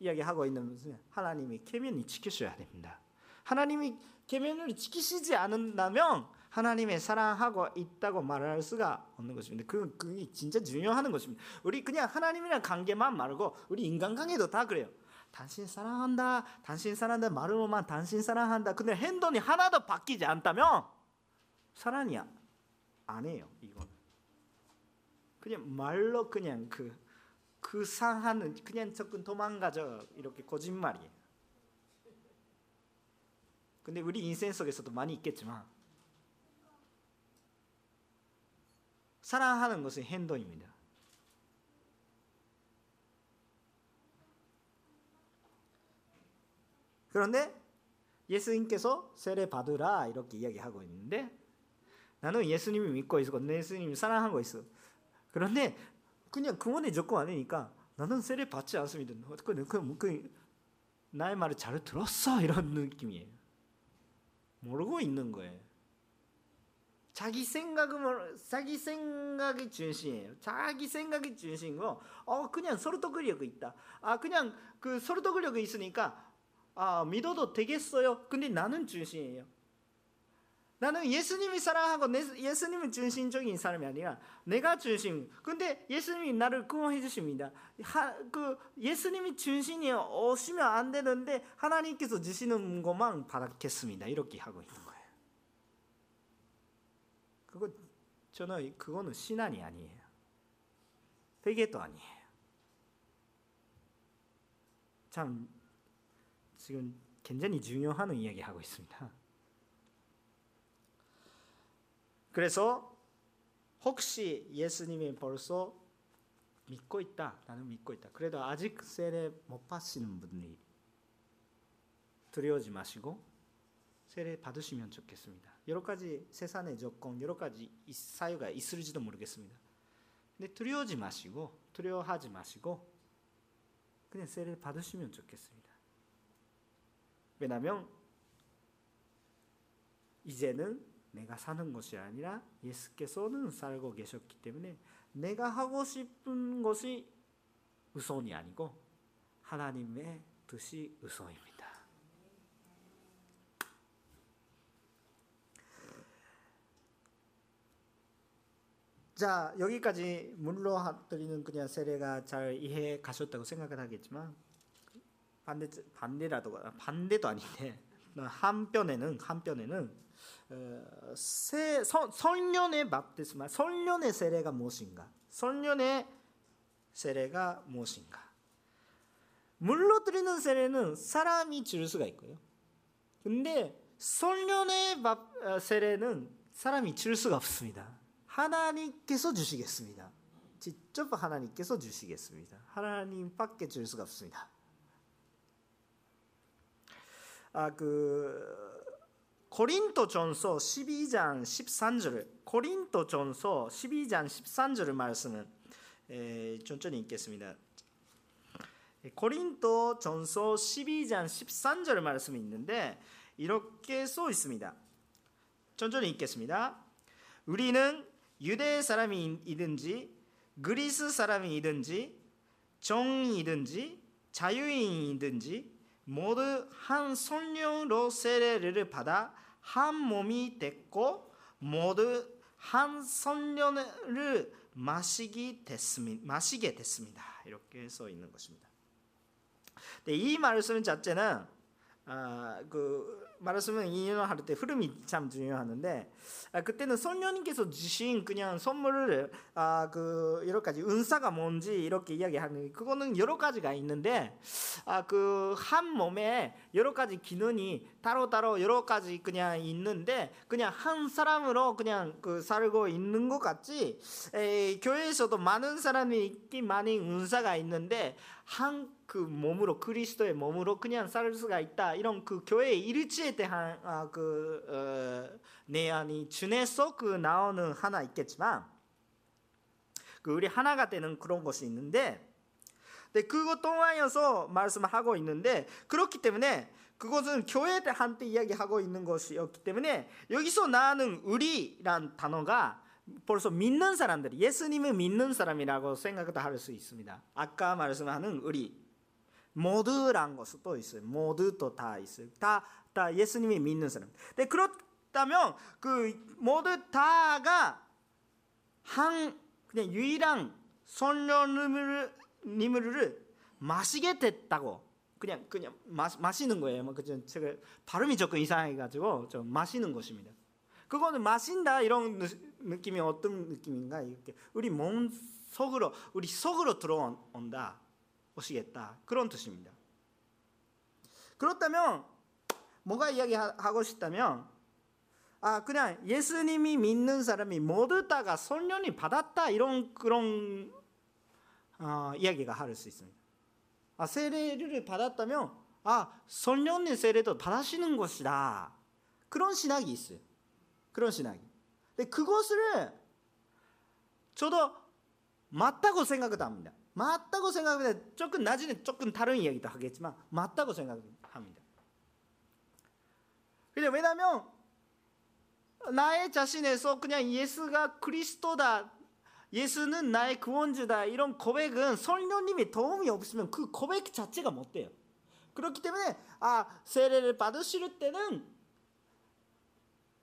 이야기하고 있는 것은 하나님이 계명이 지키셔야 됩니다. 하나님이 계명을 지키시지 않는다면 하나님의 사랑하고 있다고 말할 수가 없는 것입니다. 그 그게 진짜 중요한 것입니다. 우리 그냥 하나님이랑 관계만 말고 우리 인간관계도 다 그래요. 당신 사랑한다, 당신 사랑한다 말로만 당신 사랑한다. 근데 행동이 하나도 바뀌지 않다면 사랑이 아니에요. 이건 그냥 말로 그냥 그 그 상하는 그냥 조금 도망가죠. 이렇게 거짓말이에요. 근데 우리 인생 속에서도 많이 있겠지만 사랑하는 것은 행동입니다. 그런데 예수님께서 세례 받으라 이렇게 이야기하고 있는데 나는 예수님을 믿고 있고 예수님을 사랑하고 있어. 그런데 그냥 그원에 조건 아니니까 나는 세례 받지 않습니다. 그, 그, 그, 나의 말을 잘 들었어 이런 느낌이에요. 모르고 있는 거예요. 자기 생각은 자기 생각이 중심이에요. 자기 생각이 중심이고, 어 그냥 서로 떠그려고 있다. 아 그냥 그 서로 떠그려고 있으니까 아 믿어도 되겠어요. 근데 나는 중심이에요. 나는 예수님이 사랑하고 예수님은 중심적인 사람이 아니라 내가 중심. 근데 예수님이 나를 구원해 주십니다. 하, 그 예수님이 중심이 오시면 안 되는데 하나님께서 주시는 것만 받았겠습니다. 이렇게 하고 있는 거예요. 그거 저는 그거는 신앙이 아니에요. 회개도 아니에요. 참 지금 굉장히 중요한 이야기 하고 있습니다. 그래서 혹시 예수님이 벌써 믿고 있다. 나는 믿고 있다. 그래도 아직 세례 못 받으시는 분이 두려워지 마시고 세례 받으시면 좋겠습니다. 여러 가지 세상의 조건, 여러 가지 사유가 있을지도 모르겠습니다. 근데 두려워지 마시고 두려워하지 마시고 그냥 세례 받으시면 좋겠습니다. 왜냐하면 이제는 내가 사는 것이 아니라 예수께서는 살고 계셨기 때문에 내가 하고 싶은 것이 우선이 아니고 하나님의 뜻이 우선입니다. 자 여기까지 물로 드리는 그냥 세례가 잘 이해 가셨다고 생각을 하겠지만 반대 반대라도 반대도 아닌데 한편에는 한편에는 어, 세, 서, 설년의 밥데스마 설년의 세례가 무엇인가 설년의 세례가 무엇인가 물로 드리는 세례는 사람이 줄 수가 있고요 근데 설년의 밥 어, 세례는 사람이 줄 수가 없습니다 하나님께서 주시겠습니다. 직접 하나님께서 주시겠습니다. 하나님밖에 줄 수가 없습니다. 아, 그 고린도전서 12장 13절 고린도전서 12장 13절 말씀을 에, 천천히 읽겠습니다. 고린도전서 12장 13절 말씀이 있는데 이렇게 써 있습니다. 천천히 읽겠습니다. 우리는 유대 사람이든지 그리스 사람이든지 정이든지 자유인이든지 모두 한 성령으로 세례를 받아 한 몸이 됐고 모두 한 성령을 마시게 됐습니다. 마시게 됐습니다. 이렇게 써 있는 것입니다. 이 말씀 자체는 아, 그 말씀은 인용할 때 흐름이 참 중요하는데 아, 그때는 성령님께서 주신 그냥 선물을 아, 그 여러 가지 은사가 뭔지 이렇게 이야기하는 그거는 여러 가지가 있는데 아, 그 한 몸에 여러 가지 기능이 따로따로 여러 가지 그냥 있는데 그냥 한 사람으로 그냥 그 살고 있는 것 같지 에이, 교회에서도 많은 사람이 있긴 많은 은사가 있는데 한 그 몸으로 그리스도의 몸으로 그냥 살 수가 있다 이런 그 교회의 일치에 대한 아, 그 어, 내안이 준에서 그 나오는 하나 있겠지만 그 우리 하나가 되는 그런 것이 있는데 네, 그것 통하여서 말씀하고 있는데 그렇기 때문에 그것은 교회한테 이야기하고 있는 것이었기 때문에 여기서 나는 우리란 단어가 벌써 믿는 사람들, 예수님을 믿는 사람이라고 생각도 할 수 있습니다. 아까 말씀하는 우리 모두란 것도 있어요. 모두도 다 있어요. 다, 다 예수님이 믿는 사람. 네, 그렇다면 그 모두 다가 한 그냥 유일한 성령님을 마시게 됐다고 그냥 그냥 마, 마시는 거예요. 뭐 그죠? 제가 발음이 조금 이상해 가지고 좀 마시는 것입니다. 그거는 마신다 이런 느낌이 어떤 느낌인가? 이렇게 우리 몸 속으로 우리 속으로 들어온다. 오시겠다. 그런 뜻입니다. 그렇다면 뭐가 이야기하고 싶다면 아 그냥 예수님이 믿는 사람이 모두 다가 선련이 받았다 이런 그런 어, 이야기가 할 수 있습니다. 아, 세례를 받았다면 아 성령의 세례도 받으시는 것이다. 그런 신학이 있어요. 그런 신학이. 근데 그것을 저도 맞다고 생각을 합니다. 맞다고 생각합니다. 조금 나중에 조금 다른 이야기도 하겠지만 맞다고 생각합니다. 그냥 왜냐하면 나의 자신에서 그냥 예수가 그리스도다 예수는 나의 구원주다 이런 고백은 성령님이 도움이 없으면 그 고백 자체가 못 돼요. 그렇기 때문에 아 세례를 받으실 때는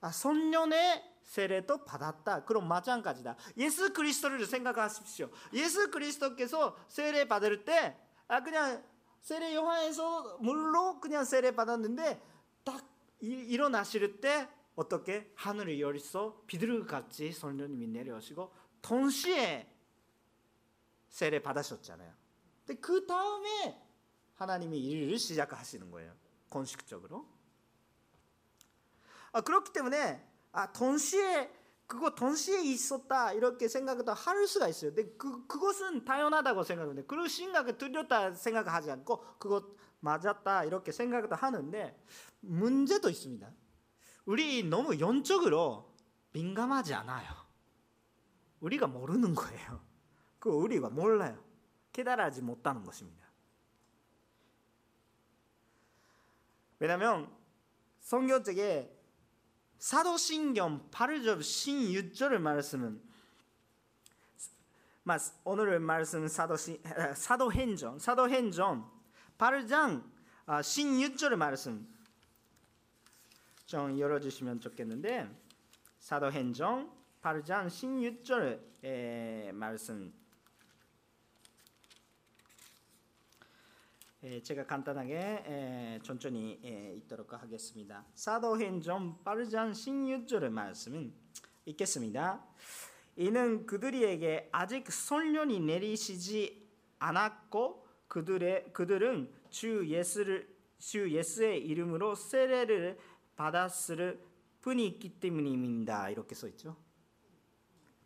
아 성령의 세례도 받았다. 그럼 마찬가지다. 예수 그리스도를 생각하십시오. 예수 그리스도께서 세례 받을 때 아 그냥 세례 요한에서 물로 그냥 세례 받았는데 딱 일어나실 때 어떻게 하늘을 열서 비둘기같이 성령님이 내려오시고 동시에 세례 받으셨잖아요. 근데 그 다음에 하나님이 일을 시작하시는 거예요. 공식적으로. 아, 그렇기 때문에 아 동시에 그거 동시에 있었다 이렇게 생각도 할 수가 있어요. 근데 그 그것은 당연하다고 생각하는데 그 생각을 들렸다 생각하지 않고 그것 맞았다 이렇게 생각도 하는데 문제도 있습니다. 우리 너무 연적으로 민감하지 않아요. 우리가 모르는 거예요. 그 우리가 몰라요. 깨달아지 못하는 것입니다. 왜냐하면 성경책에 사도신경 8절 신유절을 말씀은 오늘 말씀 사도신 사도행전 사도행전 8장 신유절을 말씀. 좀 열어주시면 좋겠는데 사도행전 8장 16절의 말씀 제가 간단하게 천천히 읽도록 하겠습니다. 사도행전 8장 16절의 말씀은 읽겠습니다. 이는 그들에게 아직 선련이 내리시지 않았고 그들의 그들은 주 예수를 주 예수의 이름으로 세례를 받았을 뿐이 있기 때문입니다. 이렇게 써 있죠.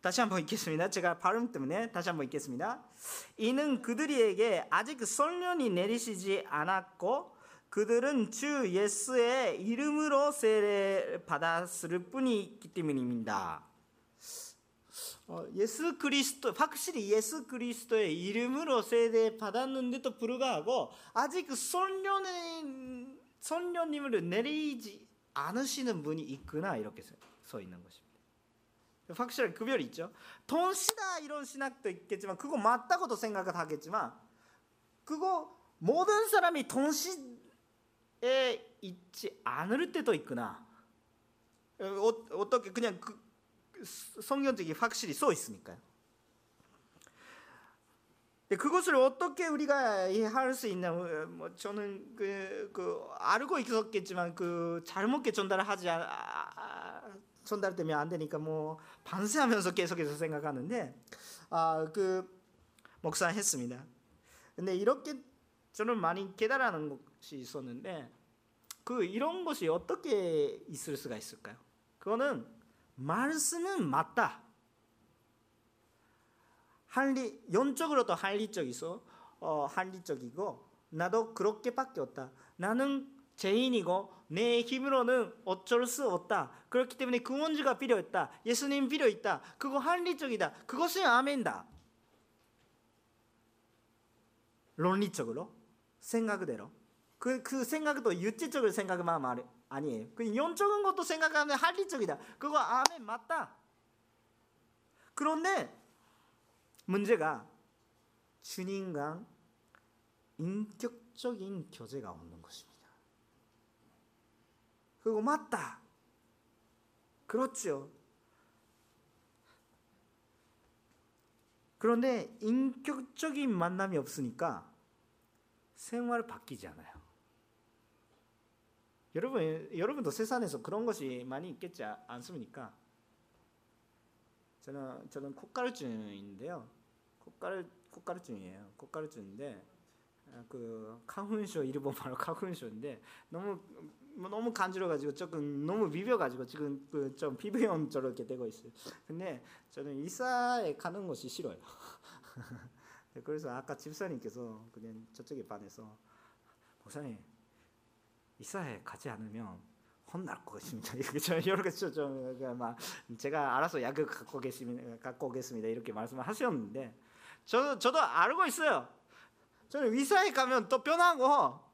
다시 한번 읽겠습니다. 제가 발음 때문에 다시 한번 읽겠습니다. 이는 그들에게 아직 설련이 내리시지 않았고 그들은 주 예수의 이름으로 세례 받았을 뿐이 있기 때문입니다. 어, 예수 그리스도 확실히 예수 그리스도의 이름으로 세례 받았는데도 불구하고 아직 선련님을 내리지 않으시는 분이 있구나 이렇게 써 있는 것입니다. 확실하게 구별이 있죠. 돈시다 이런 신학도 있겠지만 그거 맞다고도 생각을 하겠지만 그거 모든 사람이 돈 시에 있지 않을 때도 있구나. 어, 어떻게 그냥 그 성경적이 확실히 써 있으니까요. 그것을 어떻게 우리가 할 수 있냐? 뭐 저는 그, 그 알고 있었겠지만 그 잘못게 전달하지 전달되면 안 되니까 뭐 반세하면서 계속해서 생각하는데 아 그 목사 했습니다. 근데 이렇게 저는 많이 깨달아는 것이 있었는데 그 이런 것이 어떻게 있을 수가 있을까요? 그거는 말씀은 맞다. 한리 연적으로도 한리적이서 어, 한리적이고 나도 그렇게밖에 없다. 나는 죄인이고 내 힘으로는 어쩔 수 없다. 그렇기 때문에 구원주가 필요했다. 예수님 필요있다. 그거 합리적이다. 그것은 아멘다.論理적으로 생각대로 그, 그 생각도 유지적으로 생각만 말 아니에요. 그 영적인 것도 생각하면 합리적이다. 그거 아멘 맞다. 그런데 문제가 주님과 인격적인 교제가 없는 것입니다. 그거 맞다. 그렇죠. 그런데 인격적인 만남이 없으니까 생활 바뀌지 않아요. 여러분, 여러분도 세상에서 그런 것이 많이 있겠지 않습니까? 저는 저는 콧가루증인데요. 콧가루 콧가루증이에요. 콧가루증인데 아, 그 카훈쇼 일본 말로 카훈쇼인데 너무 뭐 너무 간지러가지고 조금 너무 비벼가지고 지금 그 좀 피부염 저렇게 되고 있어요. 근데 저는 이사에 가는 것이 싫어요. 그래서 아까 집사님께서 그냥 저쪽에 반해서 목사님 이사에 가지 않으면 혼날 것입니다. 이렇게 좀막 제가 알아서 약을 갖고 계시면 갖고 오겠습니다. 이렇게 말씀을 하셨는데 저도 저도 알고 있어요. 저는 이사에 가면 또 변하고 아,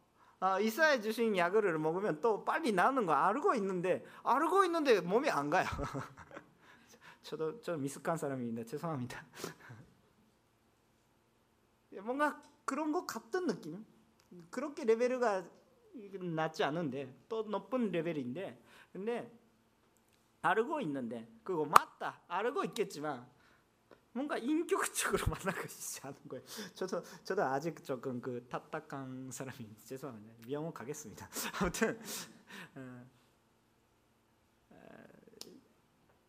이사해 주신 약을 먹으면 또 빨리 나는 거 알고 있는데 알고 있는데 몸이 안 가요. 저도 좀 미숙한 사람입니다. 죄송합니다. 뭔가 그런 것 같은 느낌. 그렇게 레벨가 낮지 않은데 또 높은 레벨인데 근데 알고 있는데 그거 맞다 알고 있겠지만 뭔가 인격적으로 만나고 싶지 않은 거예요. 저도 저도 아직 조금 그 답답한 사람이 죄송합니다. 미용 가겠습니다. 아무튼 어, 어,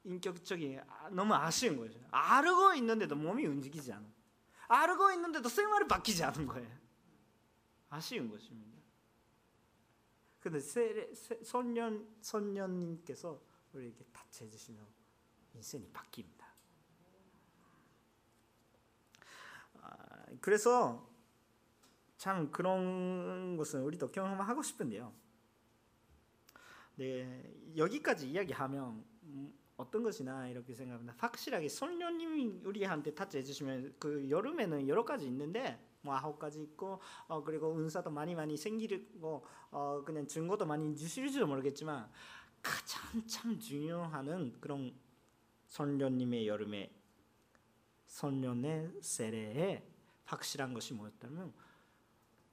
인격적인 아, 너무 아쉬운 거예요. 알고 있는데도 몸이 움직이지 않아. 알고 있는데도 생활이 바뀌지 않은 거예요. 아쉬운 것입니다. 근데 선년 선녀님께서 우리에게 다채해 주시면 인생이 바뀝니다. 아, 그래서 참 그런 것은 우리도 경험하고 싶은데요. 네, 여기까지 이야기하면 음, 어떤 것이나 이렇게 생각합니다. 확실하게 선녀님이 우리한테 타치해 주시면 그 여름에는 여러 가지 있는데 뭐 아홉 가지 있고 어 그리고 은사도 많이 많이 생기고 어 그냥 증거도 많이 주실지도 모르겠지만 가장 참 중요한 그런 선녀님의 여름에 선녀의 세례에 확실한 것이 뭐였다면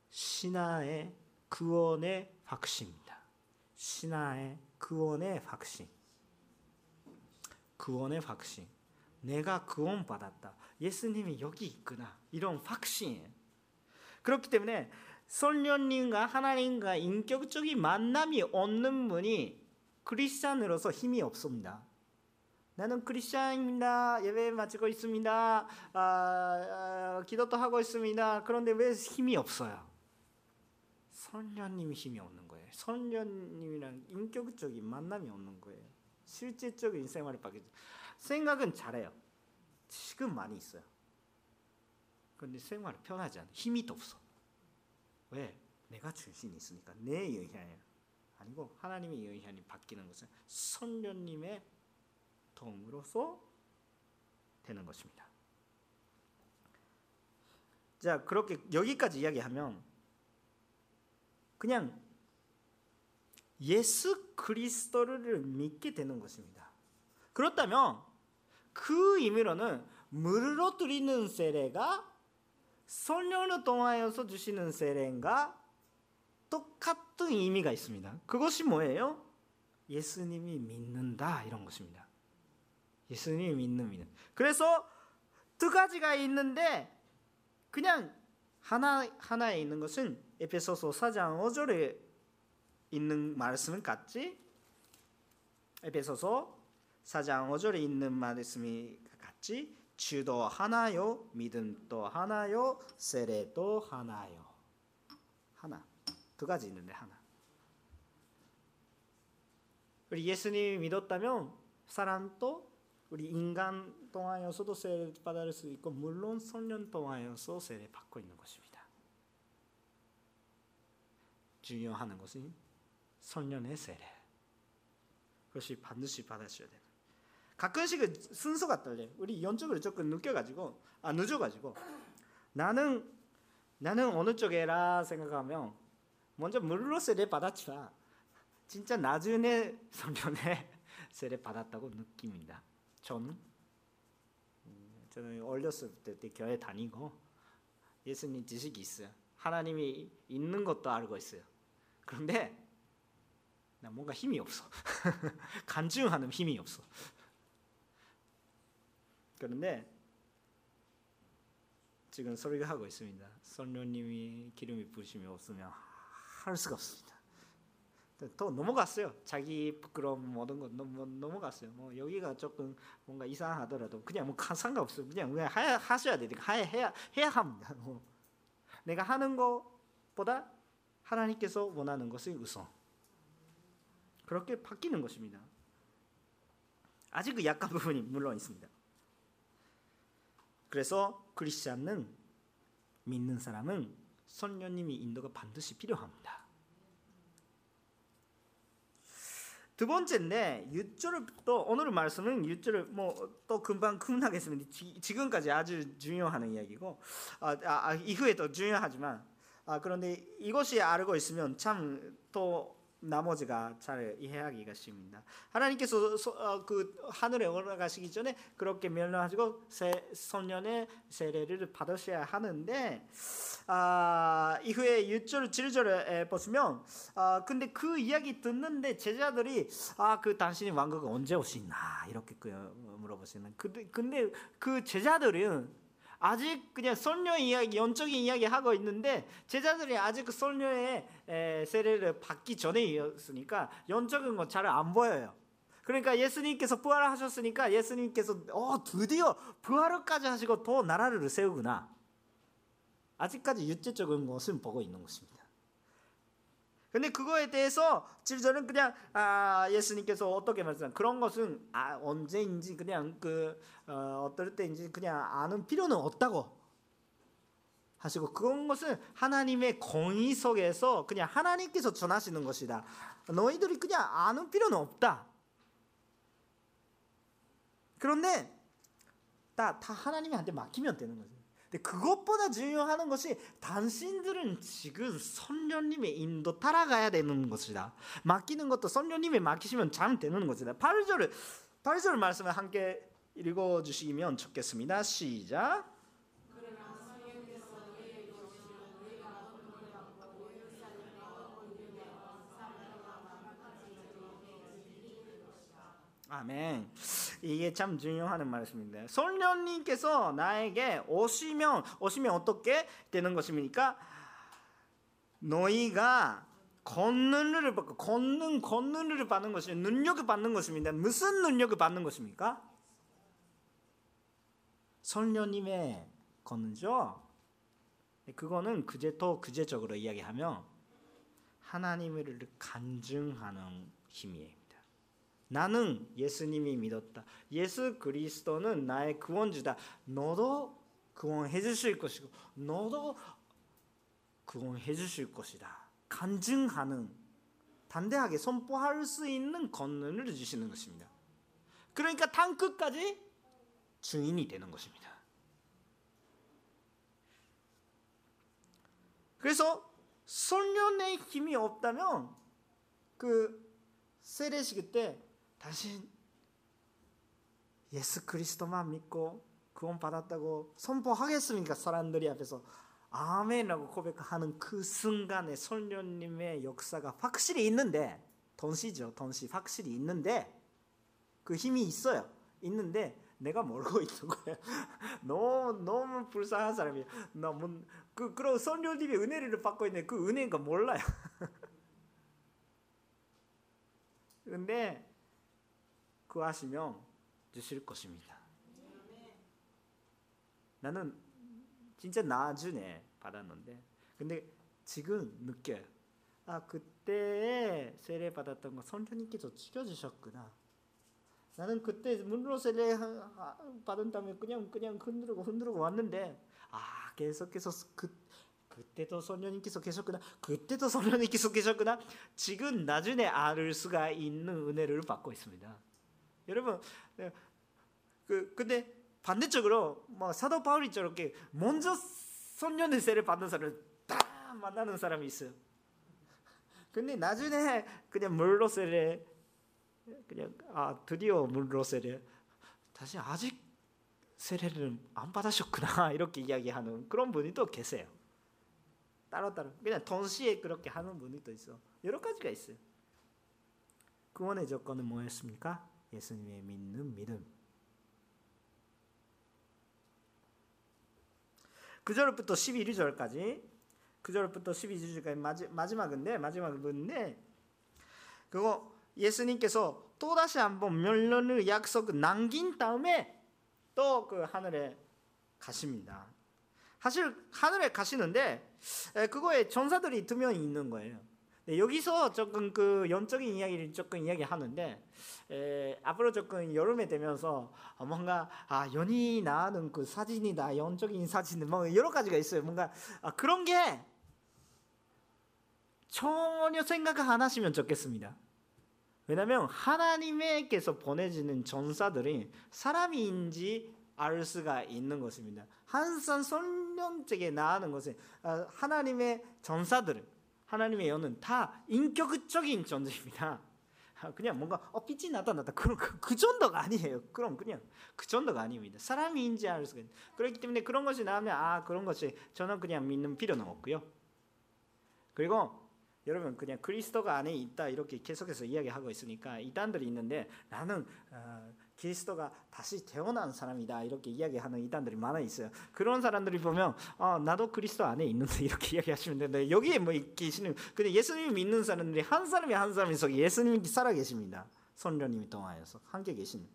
신화의 구원의 확신입니다. 신화의 구원의 확신. 구원의 확신. 내가 구원 받았다. 예수님이 여기 있구나. 이런 확신. 그렇기 때문에 선녀님과 하나님과 인격적인 만남이 없는 분이 크리스찬으로서 힘이 없습니다. 나는 크리스찬입니다. 예배 마치고 있습니다. 아, 아, 기도도 하고 있습니다. 그런데 왜 힘이 없어요? 선녀님이 힘이 없는 거예요. 선녀님이랑 인격적인 만남이 없는 거예요. 실제적인 생활을 바뀌죠. 생각은 잘해요. 지금 많이 있어요. 그런데 생활이 편하지 않아. 힘이 없어. 왜? 내가 중심이 있으니까 내 영향이 아니고 하나님의 영향이 바뀌는 것은 선녀님의 도움으로서 되는 것입니다. 자 그렇게 여기까지 이야기하면 그냥 예수 그리스도를 믿게 되는 것입니다. 그렇다면 그 의미로는 물로 드리는 세례가 성령을 통하여서 주시는 세례인가 똑같은 의미가 있습니다. 그것이 뭐예요? 예수님이 믿는다 이런 것입니다. 예수님이 믿는 믿는. 그래서 두 가지가 있는데 그냥 하나 하나에 있는 것은 에페소서 4장 5절에 있는 말씀은 같지? 에페소서 4장 5절에 있는 말씀이 같지? 주도 하나요, 믿음도 하나요, 세례도 하나요. 하나. 두 가지 있는데 하나. 우리 예수님이 믿었다면 사람도 우리 인간 통하여서도 세례 받을 수 있고 물론 성령 통하여서 세례 받고 있는 것입니다. 중요한 것은 성령의 세례. 그것이 반드시 받으셔야 돼요. 가끔씩은 순서가 떨려. 우리 연적으로 조금 늦겨가지고 아 늦어가지고 나는 나는 어느 쪽에라 생각하면 먼저 물로 세례 받았지만 진짜 나중에 성령의 세례 받았다고 느낍니다. 음, 저는 어렸을 때, 때 교회 다니고 예수님 지식이 있어요. 하나님이 있는 것도 알고 있어요. 그런데 나 뭔가 힘이 없어. 간증하는 힘이 없어. 그런데 지금 소리가 하고 있습니다. 성령님이 기름이 부으심이 없으면 할 수가 없습니다. 또 넘어갔어요. 자기 부끄러움 모든 것 넘, 넘어갔어요. 뭐 여기가 조금 뭔가 이상하더라도 그냥 뭐 상관없어요. 그냥 그냥 하, 하셔야 되니까 해야 해야 합니다. 뭐. 내가 하는 것보다 하나님께서 원하는 것이 우선. 그렇게 바뀌는 것입니다. 아직 그 약한 부분이 물론 있습니다. 그래서 크리스찬은 믿는 사람은 선녀님이 인도가 반드시 필요합니다. 두 번째인데 6절부터 오늘 말씀은 6절을 뭐 또 금방 끝나겠습니다. 지금까지 아주 중요한 이야기고 아, 아, 이후에 도 중요하지만 아, 그런데 이것이 알고 있으면 참 또 나머지가 잘 이해하기가 쉽습니다. 하나님께서 소, 어, 그 하늘에 올라가시기 전에 그렇게 명령하시고 세, 소년의 세례를 받으셔야 하는데 아, 이후에 6절 7절에 보시면 아, 근데 그 이야기 듣는데 제자들이 아, 그 당신이 왕국은 언제 오시나 이렇게 그 물어보시는 근데 근데 그 제자들은 아직 그냥 솔녀 이야기, 영적인 이야기 하고 있는데 제자들이 아직 그 솔녀의 세례를 받기 전에였으니까 영적인 건 잘 안 보여요. 그러니까 예수님께서 부활하셨으니까 예수님께서 어 드디어 부활까지 하시고 또 나라를 세우구나. 아직까지 육체적인 것은 보고 있는 것입니다. 근데 그거에 대해서 저는 그냥 아, 예수님께서 어떻게 말씀 그런 것은 아, 언제인지 그냥 그 어, 어떨 때인지 그냥 아는 필요는 없다고 하시고 그런 것은 하나님의 공의 속에서 그냥 하나님께서 전하시는 것이다. 너희들이 그냥 아는 필요는 없다. 그런데 다, 다 하나님한테 맡기면 되는 거죠. 근데 그것보다 중요한 것이 당신들은 지금 선녀님의 인도 따라가야 되는 것이다. 맡기는 것도 선녀님에 맡기시면 잘 되는 것이다. 8절 8절 말씀을 함께 읽어 주시면 좋겠습니다. 시작. 아멘. 이게 참 중요한 말씀인데 성령님께서 나에게 오시면 오시면 어떻게 되는 것입니까? 너희가 권능을 받고 권능 권능을 받는 것이 능력을 받는 것입니다. 무슨 능력을 받는 것입니까? 성령님의 권능죠. 그거는 그제 또 그제적으로 이야기하면 하나님을 간증하는 힘이에요. 나는 예수님이 믿었다. 예수 그리스도는 나의 구원주다. 너도 구원해 주실 것이고 너도 구원해 주실 것이다. 간증하는 단대하게 선포할 수 있는 권능을 주시는 것입니다. 그러니까 땅 끝까지 주인이 되는 것입니다. 그래서 성령의 힘이 없다면 그 세례식 때 당신 예수 그리스도만 믿고 구원 받았다고 선포하겠습니까? 사람들이 앞에서 아멘이라고 고백하는 그 순간에 성령님의 역사가 확실히 있는데 던시죠, 던시 확실히 있는데 그 힘이 있어요. 있는데 내가 모르고 있는 거예요. 너무 너무 불쌍한 사람이에요. 너무 그 그런 성령님의 은혜를 받고 있는 그 은혜가 몰라요. 근데 구하시면 주실 것입니다. 나는 진짜 나중에 받았는데 근데 지금 느껴요. 아 그때 세례 받았던 거 성령님께서 지켜주셨구나. 나는 그때 문로 세례 받은 다음에 그냥 그냥 흔들고 흔들고 왔는데 아 계속해서 그 그때도 성령님께서 계셨구나. 그때도 성령님께서 계셨구나. 지금 나중에 알 수가 있는 은혜를 받고 있습니다. 여러분 네, 그 근데 반대쪽으로 뭐 사도 바울이 저렇게 먼저 선녀의 세를 받는 사람을 딱 만나는 사람이 있어요. 근데 나중에 그냥 물로 세례 그냥 아 드디어 물로 세례 다시 아직 세례를 안 받으셨구나 이렇게 이야기하는 그런 분이 또 계세요. 따로 따로 그냥 동시에 그렇게 하는 분이 또 있어. 여러 가지가 있어요. 구원의 조건은 뭐였습니까? 예수님의 믿는 믿음. 9절부터 11절까지 9절부터 12절까지 마지, 마지막인데 마지막인데 그거 예수님께서 또다시 한번 멸론의 약속을 남긴 다음에 또 그 하늘에 가십니다. 사실 하늘에 가시는데 그거에 전사들이 두 명이 있는 거예요. 네, 여기서 조금 그 영적인 이야기를 조금 이야기하는데 에, 앞으로 조금 여름에 되면서 뭔가 아 연이 나는 그 사진이다 영적인 사진 뭐 여러 가지가 있어요. 뭔가 아, 그런 게 전혀 생각 안 하시면 좋겠습니다. 왜냐하면 하나님께서 보내지는 전사들이 사람인지 알 수가 있는 것입니다. 항상 성령적에 나가는 것은 아, 하나님의 전사들 하나님의 영은 다 인격적인 존재입니다. 아, 그냥 뭔가 어 빛이 나타났다 그런 그, 그, 정도가 아니에요. 그럼 그냥 그 정도가 아닙니다. 사람인지 알 수가 있는. 그렇기 때문에 그런 것이 나오면 아 그런 것이 저는 그냥 믿는 필요는 없고요. 그리고 여러분 그냥 그리스도가 안에 있다 이렇게 계속해서 이야기하고 있으니까 이단들이 있는데 나는 어, 그리스도가 다시 태어난 사람이다 이렇게 이야기하는 이단들이 많아 있어요. 그런 사람들이 보면 어, 나도 그리스도 안에 있는데 이렇게 이야기하시면 되는데 여기에 뭐 계시는 근데 예수님 믿는 사람들이 한 사람이 한 사람이 속에 예수님이 살아 계십니다. 선녀님이 통하여서 함께 계신.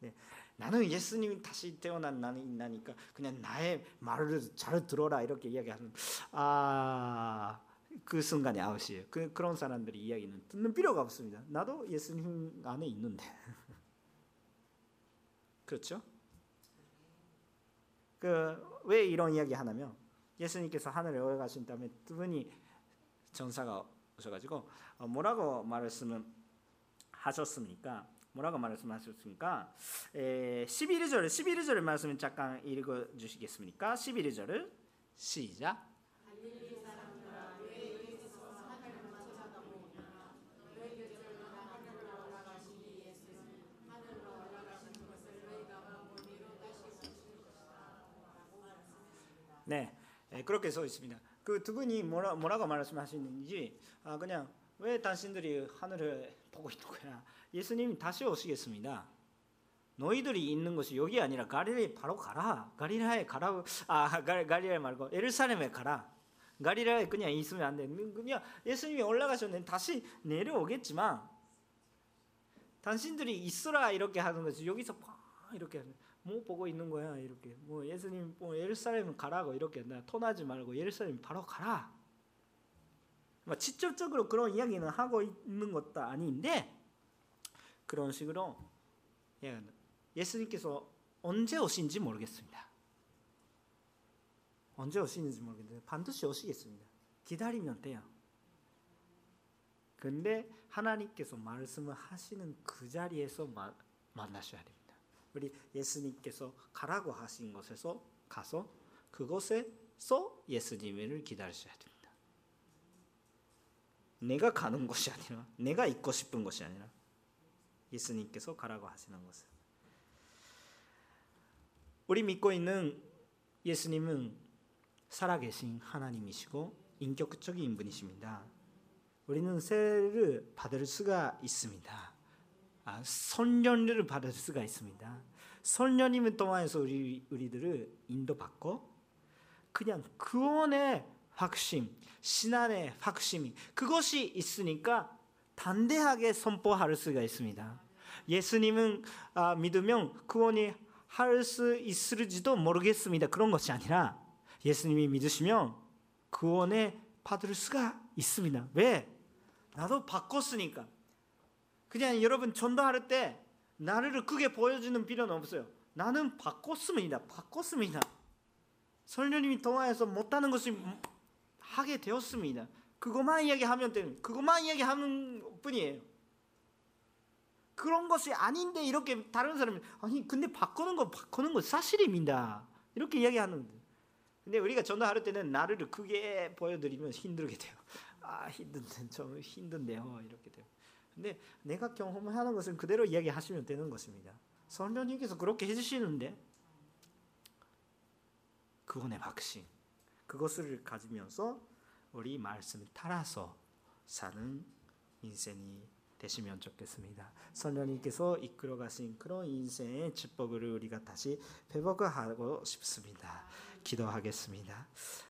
네. 나는 예수님이 다시 태어난 나는 나니까 그냥 나의 말을 잘 들어라 이렇게 이야기하는 아 그 순간에 아웃이에요. 그 그런 사람들이 이야기는 듣는 필요가 없습니다. 나도 예수님 안에 있는데 그렇죠? 그 왜 이런 이야기 하냐면 예수님께서 하늘에 올라가신 다음에 두 분이 전사가 오셔가지고 어, 뭐라고 말씀을 하셨습니까? 뭐라고 말씀하셨습니까? 에, 11절 11절 말씀 잠깐 읽어 주시겠습니까? 11절을 시작. 네, 에, 그렇게 써 있습니다. 그 두 분이 뭐라 뭐라고 말씀하시는지 아 그냥 왜 당신들이 하늘을 보고 있는 거야? 예수님이 다시 오시겠습니다. 너희들이 있는 것이 여기 아니라 갈릴리 바로 가라. 갈릴리에 가라. 아 갈, 갈릴리 말고 예루살렘에 가라. 갈릴리에 그냥 있으면 안 돼. 그냥 예수님이 올라가셨는데 다시 내려오겠지만 당신들이 있으라 이렇게 하는 것이 여기서 막 이렇게 뭐 보고 있는 거야 이렇게 뭐 예수님 뭐 예루살렘 가라고 이렇게 나 토나지 말고 예루살렘 바로 가라. 뭐 직접적으로 그런 이야기는 하고 있는 것도 아닌데 그런 식으로 예, 예수님께서 언제 오신지 모르겠습니다. 언제 오시는지 모르겠는데 반드시 오시겠습니다. 기다리면 돼요. 근데 하나님께서 말씀을 하시는 그 자리에서 마, 만나셔야 됩니다. 우리 예수님께서 가라고 하신 곳에서 가서 그곳에서 예수님을 기다리셔야 됩니다. 내가 가는 곳이 아니라 내가 있고 싶은 것이 아니라 예수님께서 가라고 하시는 것을 우리 믿고 있는 예수님은 살아계신 하나님이시고 인격적인 분이십니다. 우리는 세를 받을 수가 있습니다. 아, 선련을 받을 수가 있습니다. 선련님을 통해서 우리 우리들을 인도받고 그냥 구원의 확신, 신앙의 확신이 그것이 있으니까 단대하게 선포할 수가 있습니다. 예수님은 아, 믿으면 구원이 할 수 있을지도 모르겠습니다. 그런 것이 아니라 예수님이 믿으시면 구원에 받을 수가 있습니다. 왜? 나도 바꿨으니까. 그냥 여러분 전도할 때 나를 크게 보여주는 필요는 없어요. 나는 바꿨습니다. 바꿨습니다. 설교님이 통화해서 못하는 것을 하게 되었습니다. 그것만 이야기하면 되는 그것만 이야기하는 뿐이에요. 그런 것이 아닌데 이렇게 다른 사람이 아니 근데 바꾸는 거 바꾸는 거 사실입니다. 이렇게 이야기하는 근데 우리가 전화할 때는 나를 크게 보여드리면 힘들게 돼요. 아 힘든데 좀 힘든데요 이렇게 돼요. 근데 내가 경험하는 것은 그대로 이야기하시면 되는 것입니다. 선녀님께서 그렇게 해주시는데 그분의 확신 그것을 가지면서 우리 말씀을 따라서 사는 인생이 되시면 좋겠습니다. 선녀님께서 이끌어 가신 그런 인생의 축복을 우리가 다시 회복하고 싶습니다. 기도하겠습니다.